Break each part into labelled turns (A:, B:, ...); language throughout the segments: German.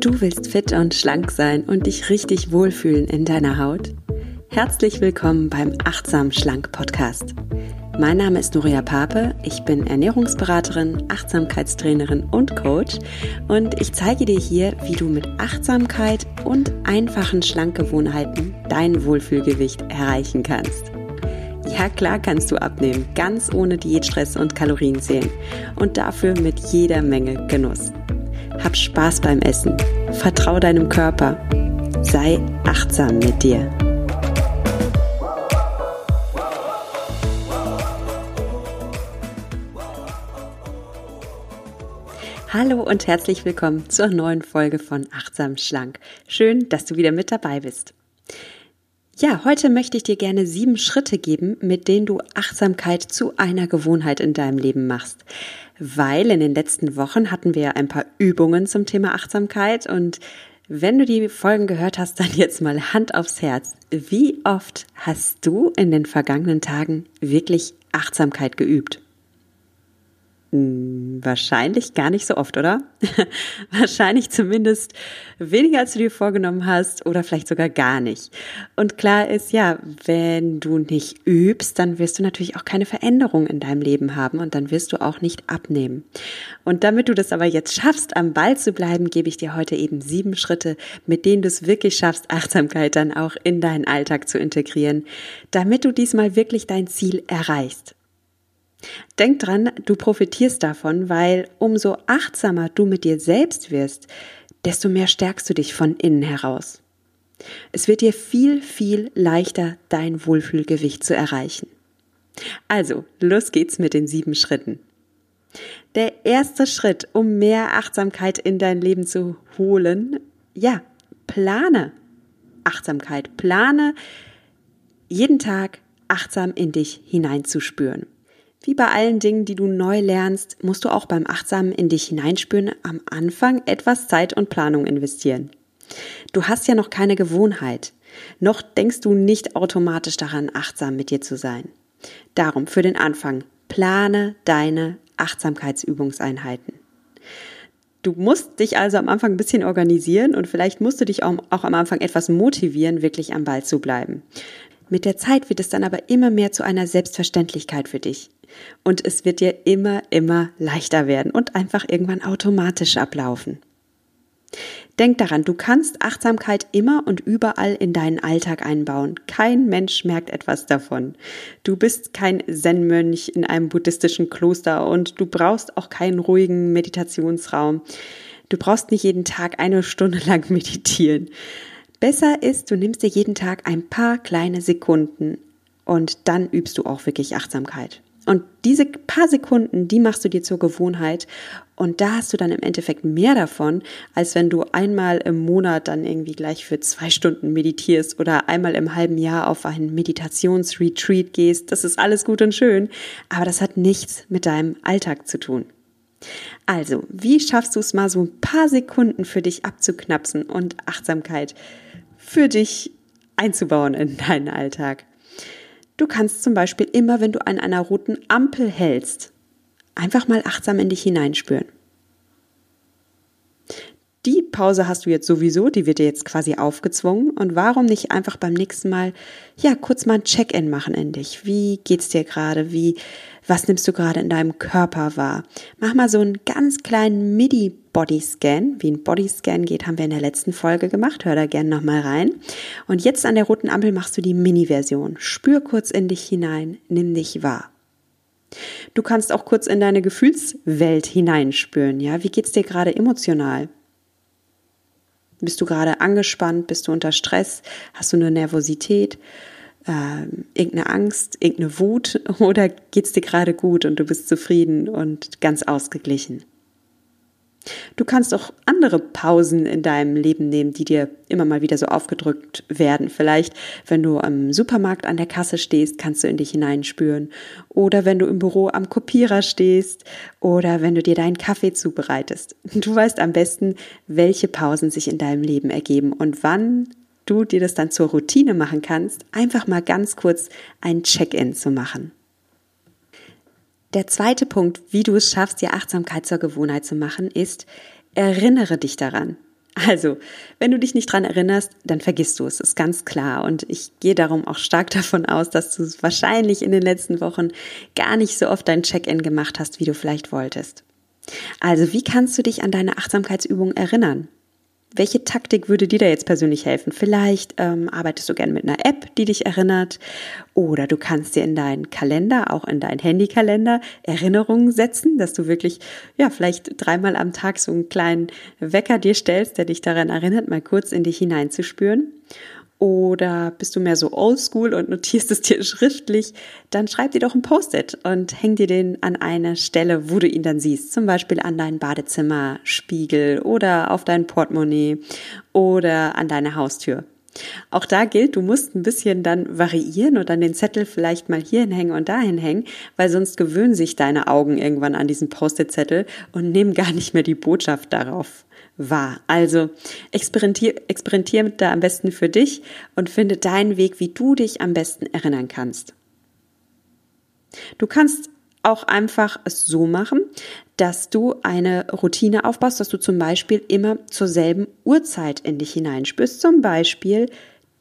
A: Du willst fit und schlank sein und dich richtig wohlfühlen in deiner Haut? Herzlich willkommen beim Achtsam Schlank Podcast. Mein Name ist Nuria Pape, ich bin Ernährungsberaterin, Achtsamkeitstrainerin und Coach und ich zeige dir hier, wie du mit Achtsamkeit und einfachen Schlankgewohnheiten dein Wohlfühlgewicht erreichen kannst. Ja, klar kannst du abnehmen, ganz ohne Diätstress und Kalorienzählen und dafür mit jeder Menge Genuss. Hab Spaß beim Essen, vertrau deinem Körper, sei achtsam mit dir. Hallo und herzlich willkommen zur neuen Folge von Achtsam Schlank. Schön, dass du wieder mit dabei bist. Ja, heute möchte ich dir gerne sieben Schritte geben, mit denen du Achtsamkeit zu einer Gewohnheit in deinem Leben machst. Weil in den letzten Wochen hatten wir ja ein paar Übungen zum Thema Achtsamkeit und wenn du die Folgen gehört hast, dann jetzt mal Hand aufs Herz. Wie oft hast du in den vergangenen Tagen wirklich Achtsamkeit geübt? Hm, wahrscheinlich gar nicht so oft, oder? Wahrscheinlich zumindest weniger, als du dir vorgenommen hast oder vielleicht sogar gar nicht. Und klar ist ja, wenn du nicht übst, dann wirst du natürlich auch keine Veränderung in deinem Leben haben und dann wirst du auch nicht abnehmen. Und damit du das aber jetzt schaffst, am Ball zu bleiben, gebe ich dir heute eben sieben Schritte, mit denen du es wirklich schaffst, Achtsamkeit dann auch in deinen Alltag zu integrieren, damit du diesmal wirklich dein Ziel erreichst. Denk dran, du profitierst davon, weil umso achtsamer du mit dir selbst wirst, desto mehr stärkst du dich von innen heraus. Es wird dir viel, viel leichter, dein Wohlfühlgewicht zu erreichen. Also, los geht's mit den sieben Schritten. Der erste Schritt, um mehr Achtsamkeit in dein Leben zu holen, ja, plane Achtsamkeit. Plane jeden Tag achtsam in dich hineinzuspüren. Wie bei allen Dingen, die du neu lernst, musst du auch beim Achtsamen in dich hineinspüren am Anfang etwas Zeit und Planung investieren. Du hast ja noch keine Gewohnheit. Noch denkst du nicht automatisch daran, achtsam mit dir zu sein. Darum für den Anfang, plane deine Achtsamkeitsübungseinheiten. Du musst dich also am Anfang ein bisschen organisieren und vielleicht musst du dich auch, auch, am Anfang etwas motivieren, wirklich am Ball zu bleiben. Mit der Zeit wird es dann aber immer mehr zu einer Selbstverständlichkeit für dich. Und es wird dir immer, immer leichter werden und einfach irgendwann automatisch ablaufen. Denk daran, du kannst Achtsamkeit immer und überall in deinen Alltag einbauen. Kein Mensch merkt etwas davon. Du bist kein Zen-Mönch in einem buddhistischen Kloster und du brauchst auch keinen ruhigen Meditationsraum. Du brauchst nicht jeden Tag eine Stunde lang meditieren. Besser ist, du nimmst dir jeden Tag ein paar kleine Sekunden und dann übst du auch wirklich Achtsamkeit. Und diese paar Sekunden, die machst du dir zur Gewohnheit und da hast du dann im Endeffekt mehr davon, als wenn du einmal im Monat dann irgendwie gleich für zwei Stunden meditierst oder einmal im halben Jahr auf einen Meditationsretreat gehst. Das ist alles gut und schön, aber das hat nichts mit deinem Alltag zu tun. Also, wie schaffst du es mal so ein paar Sekunden für dich abzuknapsen und Achtsamkeit für dich einzubauen in deinen Alltag? Du kannst zum Beispiel immer, wenn du an einer roten Ampel hältst, einfach mal achtsam in dich hineinspüren. Die Pause hast du jetzt sowieso, die wird dir jetzt quasi aufgezwungen. Und warum nicht einfach beim nächsten Mal, ja, kurz mal ein Check-in machen in dich? Wie geht's dir gerade? Wie, was nimmst du gerade in deinem Körper wahr? Mach mal so einen ganz kleinen Midi-Bodyscan. Wie ein Bodyscan geht, haben wir in der letzten Folge gemacht. Hör da gerne nochmal rein. Und jetzt an der roten Ampel machst du die Mini-Version. Spür kurz in dich hinein, nimm dich wahr. Du kannst auch kurz in deine Gefühlswelt hineinspüren. Ja, wie geht's dir gerade emotional? Bist du gerade angespannt? Bist du unter Stress? Hast du eine Nervosität? äh, irgendeine Angst, irgendeine Wut oder geht's dir gerade gut und du bist zufrieden und ganz ausgeglichen? Du kannst auch andere Pausen in deinem Leben nehmen, die dir immer mal wieder so aufgedrückt werden. Vielleicht, wenn du am Supermarkt an der Kasse stehst, kannst du in dich hineinspüren. Oder wenn du im Büro am Kopierer stehst. Oder wenn du dir deinen Kaffee zubereitest. Du weißt am besten, welche Pausen sich in deinem Leben ergeben und wann du dir das dann zur Routine machen kannst, einfach mal ganz kurz ein Check-in zu machen. Der zweite Punkt, wie du es schaffst, dir Achtsamkeit zur Gewohnheit zu machen, ist, erinnere dich daran. Also, wenn du dich nicht dran erinnerst, dann vergisst du es, ist ganz klar. Und ich gehe darum auch stark davon aus, dass du es wahrscheinlich in den letzten Wochen gar nicht so oft dein Check-in gemacht hast, wie du vielleicht wolltest. Also, wie kannst du dich an deine Achtsamkeitsübung erinnern? Welche Taktik würde dir da jetzt persönlich helfen? Vielleicht ähm, arbeitest du gerne mit einer App, die dich erinnert, oder du kannst dir in deinen Kalender, auch in deinen Handykalender, Erinnerungen setzen, dass du wirklich, ja, vielleicht dreimal am Tag so einen kleinen Wecker dir stellst, der dich daran erinnert, mal kurz in dich hineinzuspüren. Oder bist du mehr so oldschool und notierst es dir schriftlich? Dann schreib dir doch ein Post-it und häng dir den an eine Stelle, wo du ihn dann siehst. Zum Beispiel an deinen Badezimmerspiegel oder auf dein Portemonnaie oder an deine Haustür. Auch da gilt, du musst ein bisschen dann variieren und dann den Zettel vielleicht mal hier hängen und dahin hängen, weil sonst gewöhnen sich deine Augen irgendwann an diesen Post-it-Zettel und nehmen gar nicht mehr die Botschaft darauf wahr. Also experimentier, experimentier da am besten für dich und finde deinen Weg, wie du dich am besten erinnern kannst. Du kannst auch einfach es so machen, dass du eine Routine aufbaust, dass du zum Beispiel immer zur selben Uhrzeit in dich hineinspürst, zum Beispiel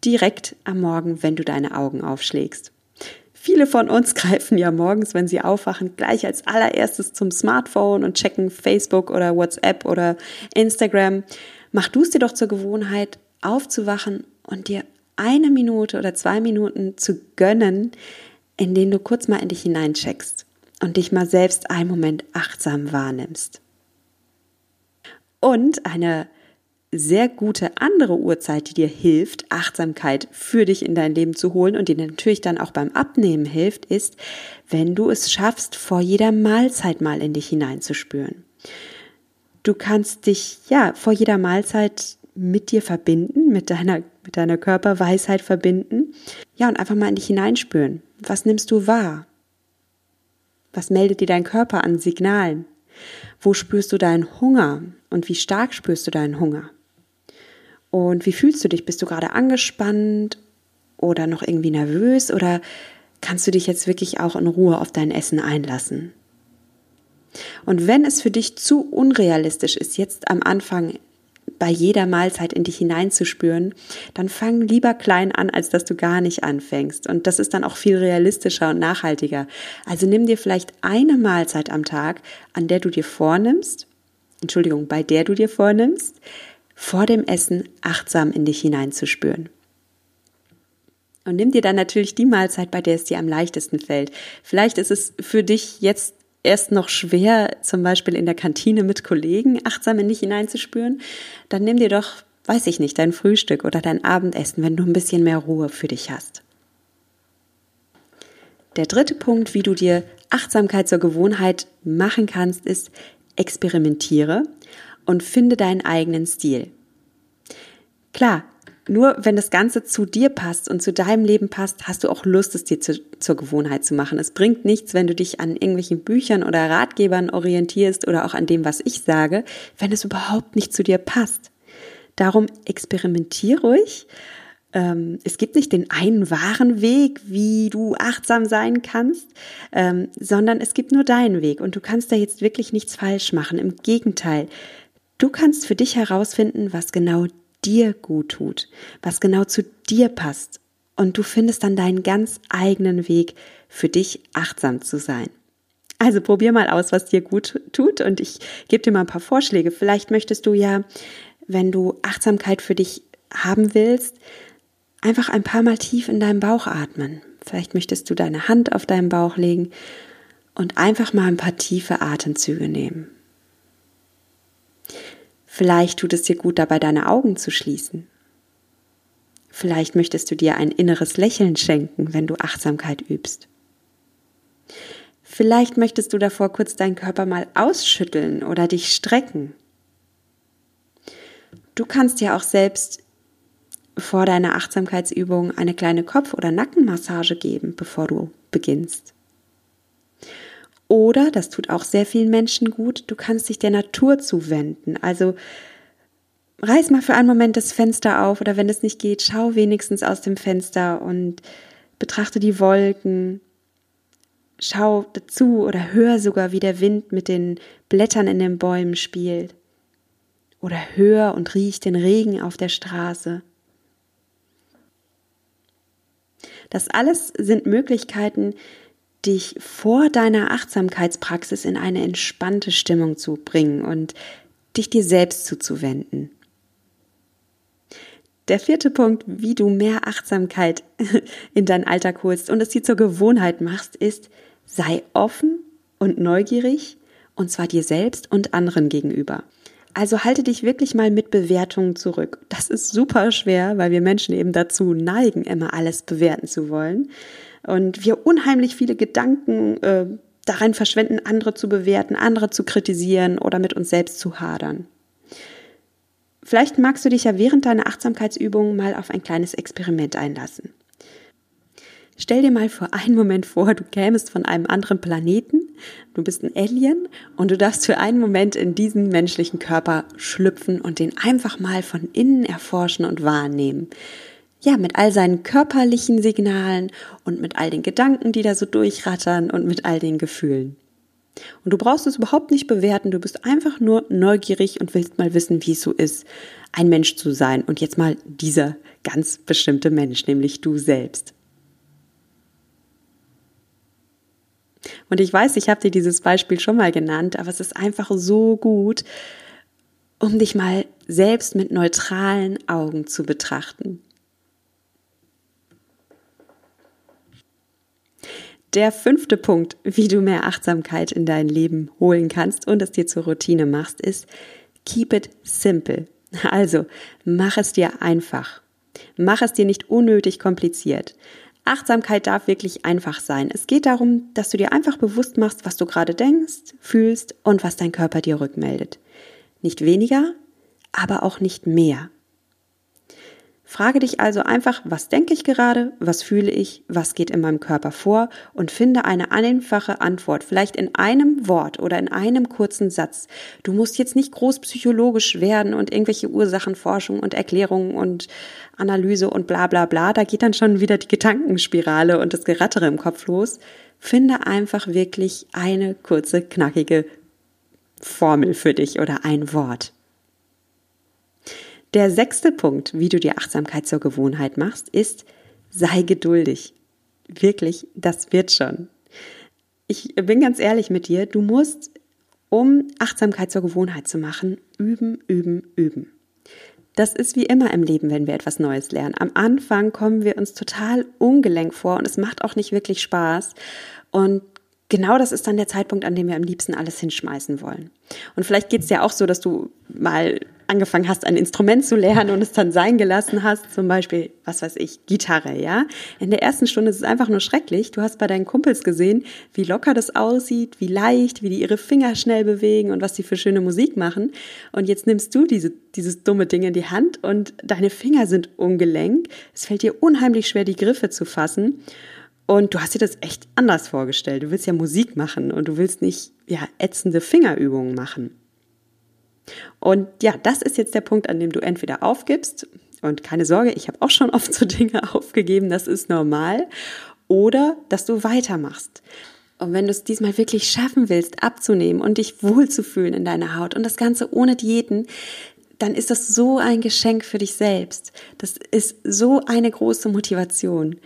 A: direkt am Morgen, wenn du deine Augen aufschlägst. Viele von uns greifen ja morgens, wenn sie aufwachen, gleich als allererstes zum Smartphone und checken Facebook oder WhatsApp oder Instagram. Mach du es dir doch zur Gewohnheit, aufzuwachen und dir eine Minute oder zwei Minuten zu gönnen, in denen du kurz mal in dich hineincheckst und dich mal selbst einen Moment achtsam wahrnimmst. Und eine sehr gute andere Uhrzeit, die dir hilft, Achtsamkeit für dich in dein Leben zu holen und dir natürlich dann auch beim Abnehmen hilft, ist, wenn du es schaffst, vor jeder Mahlzeit mal in dich hineinzuspüren. Du kannst dich, ja, vor jeder Mahlzeit mit dir verbinden, mit deiner, mit deiner Körperweisheit verbinden. Ja, und einfach mal in dich hineinspüren. Was nimmst du wahr? Was meldet dir dein Körper an Signalen? Wo spürst du deinen Hunger und wie stark spürst du deinen Hunger? Und wie fühlst du dich? Bist du gerade angespannt oder noch irgendwie nervös oder kannst du dich jetzt wirklich auch in Ruhe auf dein Essen einlassen? Und wenn es für dich zu unrealistisch ist, jetzt am Anfang bei jeder Mahlzeit in dich hineinzuspüren, dann fang lieber klein an, als dass du gar nicht anfängst. Und das ist dann auch viel realistischer und nachhaltiger. Also nimm dir vielleicht eine Mahlzeit am Tag, an der du dir vornimmst, Entschuldigung, bei der du dir vornimmst, vor dem Essen achtsam in dich hineinzuspüren. Und nimm dir dann natürlich die Mahlzeit, bei der es dir am leichtesten fällt. Vielleicht ist es für dich jetzt erst noch schwer, zum Beispiel in der Kantine mit Kollegen achtsam in dich hineinzuspüren. Dann nimm dir doch, weiß ich nicht, dein Frühstück oder dein Abendessen, wenn du ein bisschen mehr Ruhe für dich hast. Der dritte Punkt, wie du dir Achtsamkeit zur Gewohnheit machen kannst, ist experimentiere und finde deinen eigenen Stil. Klar, nur wenn das Ganze zu dir passt und zu deinem Leben passt, hast du auch Lust, es dir zu, zur Gewohnheit zu machen. Es bringt nichts, wenn du dich an irgendwelchen Büchern oder Ratgebern orientierst oder auch an dem, was ich sage, wenn es überhaupt nicht zu dir passt. Darum experimentier ruhig. Ähm, es gibt nicht den einen wahren Weg, wie du achtsam sein kannst, ähm, sondern es gibt nur deinen Weg und du kannst da jetzt wirklich nichts falsch machen. Im Gegenteil, Du kannst für dich herausfinden, was genau dir gut tut, was genau zu dir passt. Und du findest dann deinen ganz eigenen Weg, für dich achtsam zu sein. Also probier mal aus, was dir gut tut und ich gebe dir mal ein paar Vorschläge. Vielleicht möchtest du ja, wenn du Achtsamkeit für dich haben willst, einfach ein paar Mal tief in deinem Bauch atmen. Vielleicht möchtest du deine Hand auf deinen Bauch legen und einfach mal ein paar tiefe Atemzüge nehmen. Vielleicht tut es dir gut dabei, deine Augen zu schließen. Vielleicht möchtest du dir ein inneres Lächeln schenken, wenn du Achtsamkeit übst. Vielleicht möchtest du davor kurz deinen Körper mal ausschütteln oder dich strecken. Du kannst ja auch selbst vor deiner Achtsamkeitsübung eine kleine Kopf- oder Nackenmassage geben, bevor du beginnst. Oder, das tut auch sehr vielen Menschen gut, du kannst dich der Natur zuwenden. Also reiß mal für einen Moment das Fenster auf oder wenn es nicht geht, schau wenigstens aus dem Fenster und betrachte die Wolken. Schau dazu oder hör sogar, wie der Wind mit den Blättern in den Bäumen spielt. oder hör und riech den Regen auf der Straße. Das alles sind Möglichkeiten, dich vor deiner Achtsamkeitspraxis in eine entspannte Stimmung zu bringen und dich dir selbst zuzuwenden. Der vierte Punkt, wie du mehr Achtsamkeit in deinen Alltag holst und es dir zur Gewohnheit machst, ist, sei offen und neugierig, und zwar dir selbst und anderen gegenüber. Also halte dich wirklich mal mit Bewertungen zurück. Das ist super schwer, weil wir Menschen eben dazu neigen, immer alles bewerten zu wollen. Und wir unheimlich viele Gedanken äh, darin verschwenden, andere zu bewerten, andere zu kritisieren oder mit uns selbst zu hadern. Vielleicht magst du dich ja während deiner Achtsamkeitsübung mal auf ein kleines Experiment einlassen. Stell dir mal für einen Moment vor, du kämest von einem anderen Planeten, du bist ein Alien und du darfst für einen Moment in diesen menschlichen Körper schlüpfen und den einfach mal von innen erforschen und wahrnehmen. Ja, mit all seinen körperlichen Signalen und mit all den Gedanken, die da so durchrattern und mit all den Gefühlen. Und du brauchst es überhaupt nicht bewerten, du bist einfach nur neugierig und willst mal wissen, wie es so ist, ein Mensch zu sein. Und jetzt mal dieser ganz bestimmte Mensch, nämlich du selbst. Und ich weiß, ich habe dir dieses Beispiel schon mal genannt, aber es ist einfach so gut, um dich mal selbst mit neutralen Augen zu betrachten. Der fünfte Punkt, wie du mehr Achtsamkeit in dein Leben holen kannst und es dir zur Routine machst, ist keep it simple. Also, mach es dir einfach. Mach es dir nicht unnötig kompliziert. Achtsamkeit darf wirklich einfach sein. Es geht darum, dass du dir einfach bewusst machst, was du gerade denkst, fühlst und was dein Körper dir rückmeldet. Nicht weniger, aber auch nicht mehr. Frage dich also einfach, was denke ich gerade, was fühle ich, was geht in meinem Körper vor und finde eine einfache Antwort, vielleicht in einem Wort oder in einem kurzen Satz. Du musst jetzt nicht groß psychologisch werden und irgendwelche Ursachenforschung und Erklärungen und Analyse und bla bla bla, da geht dann schon wieder die Gedankenspirale und das Gerattere im Kopf los. Finde einfach wirklich eine kurze, knackige Formel für dich oder ein Wort. Der sechste Punkt, wie du dir Achtsamkeit zur Gewohnheit machst, ist, sei geduldig. Wirklich, das wird schon. Ich bin ganz ehrlich mit dir, du musst, um Achtsamkeit zur Gewohnheit zu machen, üben, üben, üben. Das ist wie immer im Leben, wenn wir etwas Neues lernen. Am Anfang kommen wir uns total ungelenk vor und es macht auch nicht wirklich Spaß. Und genau das ist dann der Zeitpunkt, an dem wir am liebsten alles hinschmeißen wollen. Und vielleicht geht es dir auch so, dass du mal angefangen hast, ein Instrument zu lernen und es dann sein gelassen hast, zum Beispiel, was weiß ich, Gitarre, ja. In der ersten Stunde ist es einfach nur schrecklich. Du hast bei deinen Kumpels gesehen, wie locker das aussieht, wie leicht, wie die ihre Finger schnell bewegen und was die für schöne Musik machen. Und jetzt nimmst du diese, dieses dumme Ding in die Hand und deine Finger sind ungelenk. Es fällt dir unheimlich schwer, die Griffe zu fassen. Und du hast dir das echt anders vorgestellt. Du willst ja Musik machen und du willst nicht, ja, ätzende Fingerübungen machen. Und ja, das ist jetzt der Punkt, an dem du entweder aufgibst und keine Sorge, ich habe auch schon oft so Dinge aufgegeben, das ist normal, oder dass du weitermachst. Und wenn du es diesmal wirklich schaffen willst, abzunehmen und dich wohlzufühlen in deiner Haut und das Ganze ohne Diäten, dann ist das so ein Geschenk für dich selbst. Das ist so eine große Motivation.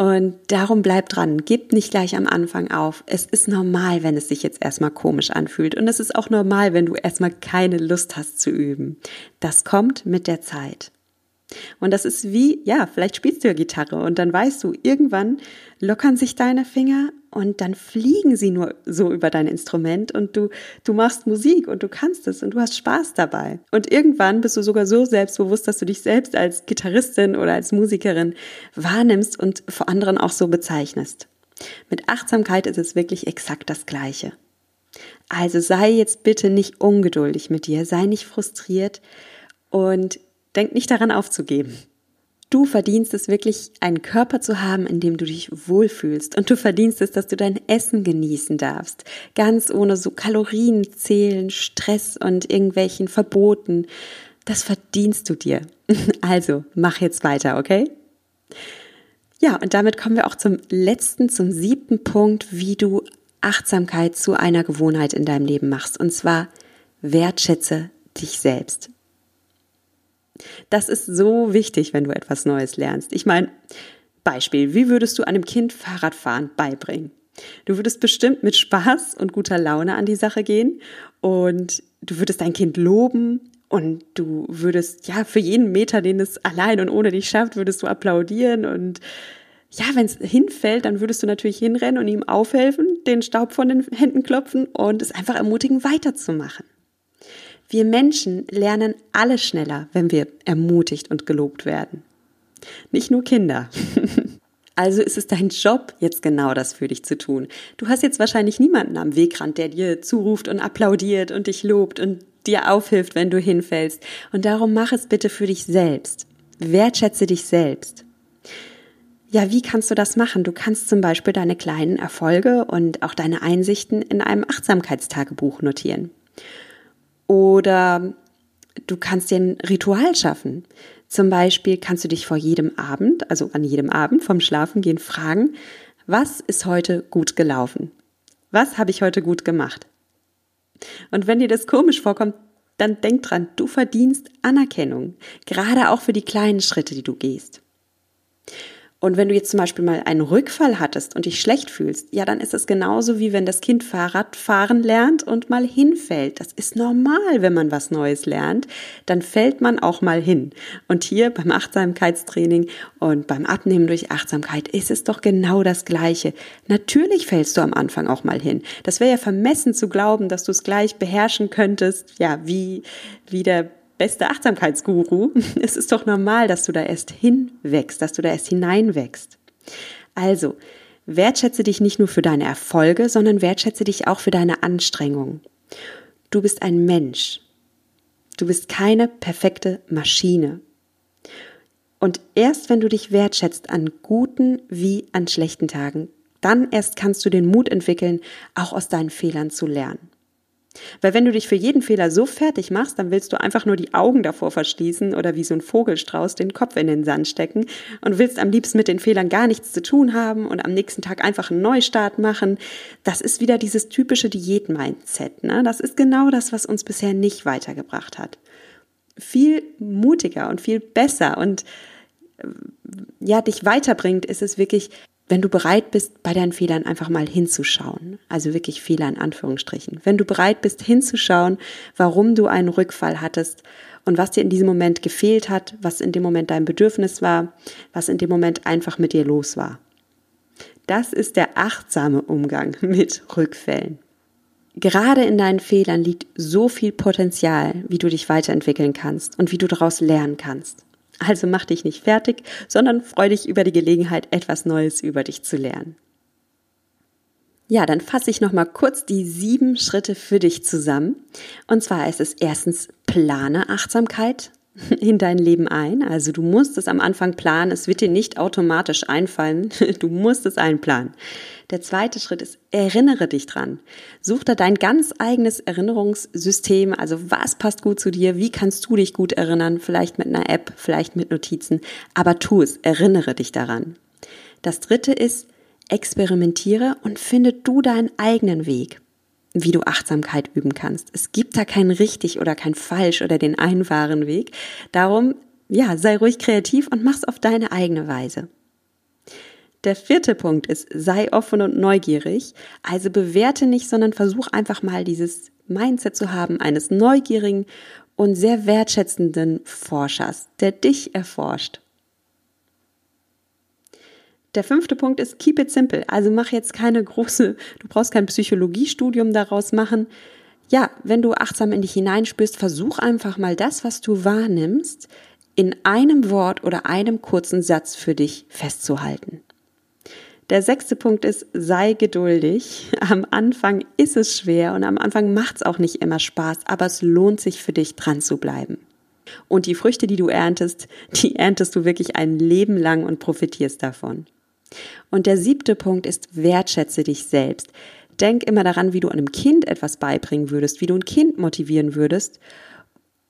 A: Und darum bleib dran, gib nicht gleich am Anfang auf. Es ist normal, wenn es sich jetzt erstmal komisch anfühlt. Und es ist auch normal, wenn du erstmal keine Lust hast zu üben. Das kommt mit der Zeit. Und das ist wie, ja, vielleicht spielst du ja Gitarre und dann weißt du, irgendwann lockern sich deine Finger und dann fliegen sie nur so über dein Instrument und du, du machst Musik und du kannst es und du hast Spaß dabei. Und irgendwann bist du sogar so selbstbewusst, dass du dich selbst als Gitarristin oder als Musikerin wahrnimmst und vor anderen auch so bezeichnest. Mit Achtsamkeit ist es wirklich exakt das Gleiche. Also sei jetzt bitte nicht ungeduldig mit dir, sei nicht frustriert und denk nicht daran aufzugeben. Du verdienst es wirklich, einen Körper zu haben, in dem du dich wohlfühlst. Und du verdienst es, dass du dein Essen genießen darfst. Ganz ohne so Kalorien zählen, Stress und irgendwelchen Verboten. Das verdienst du dir. Also, mach jetzt weiter, okay? Ja, und damit kommen wir auch zum letzten, zum siebten Punkt, wie du Achtsamkeit zu einer Gewohnheit in deinem Leben machst. Und zwar wertschätze dich selbst. Das ist so wichtig, wenn du etwas Neues lernst. Ich meine, Beispiel, wie würdest du einem Kind Fahrradfahren beibringen? Du würdest bestimmt mit Spaß und guter Laune an die Sache gehen und du würdest dein Kind loben und du würdest, ja, für jeden Meter, den es allein und ohne dich schafft, würdest du applaudieren und ja, wenn es hinfällt, dann würdest du natürlich hinrennen und ihm aufhelfen, den Staub von den Händen klopfen und es einfach ermutigen, weiterzumachen. Wir Menschen lernen alle schneller, wenn wir ermutigt und gelobt werden. Nicht nur Kinder. Also ist es dein Job, jetzt genau das für dich zu tun. Du hast jetzt wahrscheinlich niemanden am Wegrand, der dir zuruft und applaudiert und dich lobt und dir aufhilft, wenn du hinfällst. Und darum mach es bitte für dich selbst. Wertschätze dich selbst. Ja, wie kannst du das machen? Du kannst zum Beispiel deine kleinen Erfolge und auch deine Einsichten in einem Achtsamkeitstagebuch notieren. Oder du kannst dir ein Ritual schaffen. Zum Beispiel kannst du dich vor jedem Abend, also an jedem Abend vom Schlafengehen fragen, was ist heute gut gelaufen? Was habe ich heute gut gemacht? Und wenn dir das komisch vorkommt, dann denk dran, du verdienst Anerkennung, gerade auch für die kleinen Schritte, die du gehst. Und wenn du jetzt zum Beispiel mal einen Rückfall hattest und dich schlecht fühlst, ja, dann ist es genauso wie wenn das Kind Fahrrad fahren lernt und mal hinfällt. Das ist normal, wenn man was Neues lernt. Dann fällt man auch mal hin. Und hier beim Achtsamkeitstraining und beim Abnehmen durch Achtsamkeit ist es doch genau das Gleiche. Natürlich fällst du am Anfang auch mal hin. Das wäre ja vermessen zu glauben, dass du es gleich beherrschen könntest, ja, wie, wie der beste Achtsamkeitsguru, es ist doch normal, dass du da erst hinwächst, dass du da erst hineinwächst. Also, wertschätze dich nicht nur für deine Erfolge, sondern wertschätze dich auch für deine Anstrengungen. Du bist ein Mensch. Du bist keine perfekte Maschine. Und erst wenn du dich wertschätzt an guten wie an schlechten Tagen, dann erst kannst du den Mut entwickeln, auch aus deinen Fehlern zu lernen. Weil wenn du dich für jeden Fehler so fertig machst, dann willst du einfach nur die Augen davor verschließen oder wie so ein Vogelstrauß den Kopf in den Sand stecken und willst am liebsten mit den Fehlern gar nichts zu tun haben und am nächsten Tag einfach einen Neustart machen. Das ist wieder dieses typische Diät-Mindset. Ne? Das ist genau das, was uns bisher nicht weitergebracht hat. Viel mutiger und viel besser und äh, ja, dich weiterbringt, ist es wirklich, wenn du bereit bist, bei deinen Fehlern einfach mal hinzuschauen, also wirklich Fehler in Anführungsstrichen, wenn du bereit bist hinzuschauen, warum du einen Rückfall hattest und was dir in diesem Moment gefehlt hat, was in dem Moment dein Bedürfnis war, was in dem Moment einfach mit dir los war. Das ist der achtsame Umgang mit Rückfällen. Gerade in deinen Fehlern liegt so viel Potenzial, wie du dich weiterentwickeln kannst und wie du daraus lernen kannst. Also mach dich nicht fertig, sondern freu dich über die Gelegenheit, etwas Neues über dich zu lernen. Ja, dann fasse ich nochmal kurz die sieben Schritte für dich zusammen. Und zwar ist es erstens, plane Achtsamkeit in dein Leben ein. Also du musst es am Anfang planen. Es wird dir nicht automatisch einfallen. Du musst es einplanen. Der zweite Schritt ist, erinnere dich dran. Such da dein ganz eigenes Erinnerungssystem. Also was passt gut zu dir? Wie kannst du dich gut erinnern? Vielleicht mit einer App, vielleicht mit Notizen. Aber tu es. Erinnere dich daran. Das dritte ist, experimentiere und finde du deinen eigenen Weg wie du Achtsamkeit üben kannst. Es gibt da kein richtig oder kein falsch oder den einen wahren Weg. Darum, ja, sei ruhig kreativ und mach's auf deine eigene Weise. Der vierte Punkt ist, sei offen und neugierig. Also bewerte nicht, sondern versuch einfach mal dieses Mindset zu haben eines neugierigen und sehr wertschätzenden Forschers, der dich erforscht. Der fünfte Punkt ist keep it simple. Also mach jetzt keine große, du brauchst kein Psychologiestudium daraus machen. Ja, wenn du achtsam in dich hineinspürst, versuch einfach mal das, was du wahrnimmst, in einem Wort oder einem kurzen Satz für dich festzuhalten. Der sechste Punkt ist, sei geduldig. Am Anfang ist es schwer und am Anfang macht es auch nicht immer Spaß, aber es lohnt sich für dich dran zu bleiben. Und die Früchte, die du erntest, die erntest du wirklich ein Leben lang und profitierst davon. Und der siebte Punkt ist, wertschätze dich selbst. Denk immer daran, wie du einem Kind etwas beibringen würdest, wie du ein Kind motivieren würdest.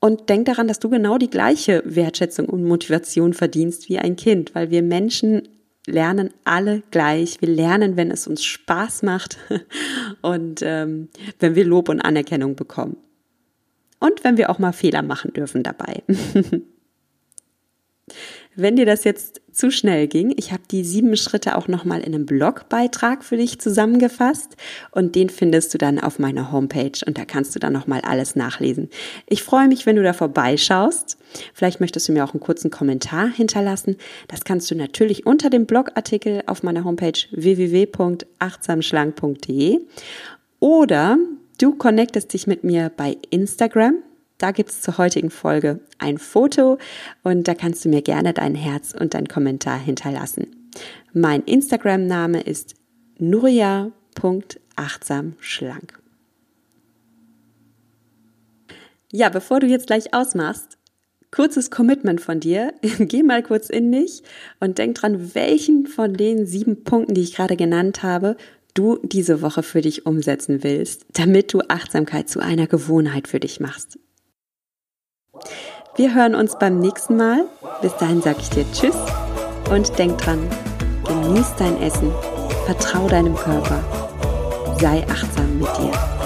A: Und denk daran, dass du genau die gleiche Wertschätzung und Motivation verdienst wie ein Kind, weil wir Menschen lernen alle gleich. Wir lernen, wenn es uns Spaß macht und ähm, wenn wir Lob und Anerkennung bekommen. Und wenn wir auch mal Fehler machen dürfen dabei. Wenn dir das jetzt zu schnell ging, ich habe die sieben Schritte auch nochmal in einem Blogbeitrag für dich zusammengefasst und den findest du dann auf meiner Homepage und da kannst du dann nochmal alles nachlesen. Ich freue mich, wenn du da vorbeischaust. Vielleicht möchtest du mir auch einen kurzen Kommentar hinterlassen. Das kannst du natürlich unter dem Blogartikel auf meiner Homepage www.achtsamschlank.de oder du connectest dich mit mir bei Instagram da gibt es zur heutigen Folge ein Foto und da kannst du mir gerne dein Herz und dein Kommentar hinterlassen. Mein Instagram-Name ist nuria.achtsamschlank. Ja, bevor du jetzt gleich ausmachst, kurzes Commitment von dir. Geh mal kurz in dich und denk dran, welchen von den sieben Punkten, die ich gerade genannt habe, du diese Woche für dich umsetzen willst, damit du Achtsamkeit zu einer Gewohnheit für dich machst. Wir hören uns beim nächsten Mal. Bis dahin sage ich dir Tschüss und denk dran, genieß dein Essen, vertrau deinem Körper, sei achtsam mit dir.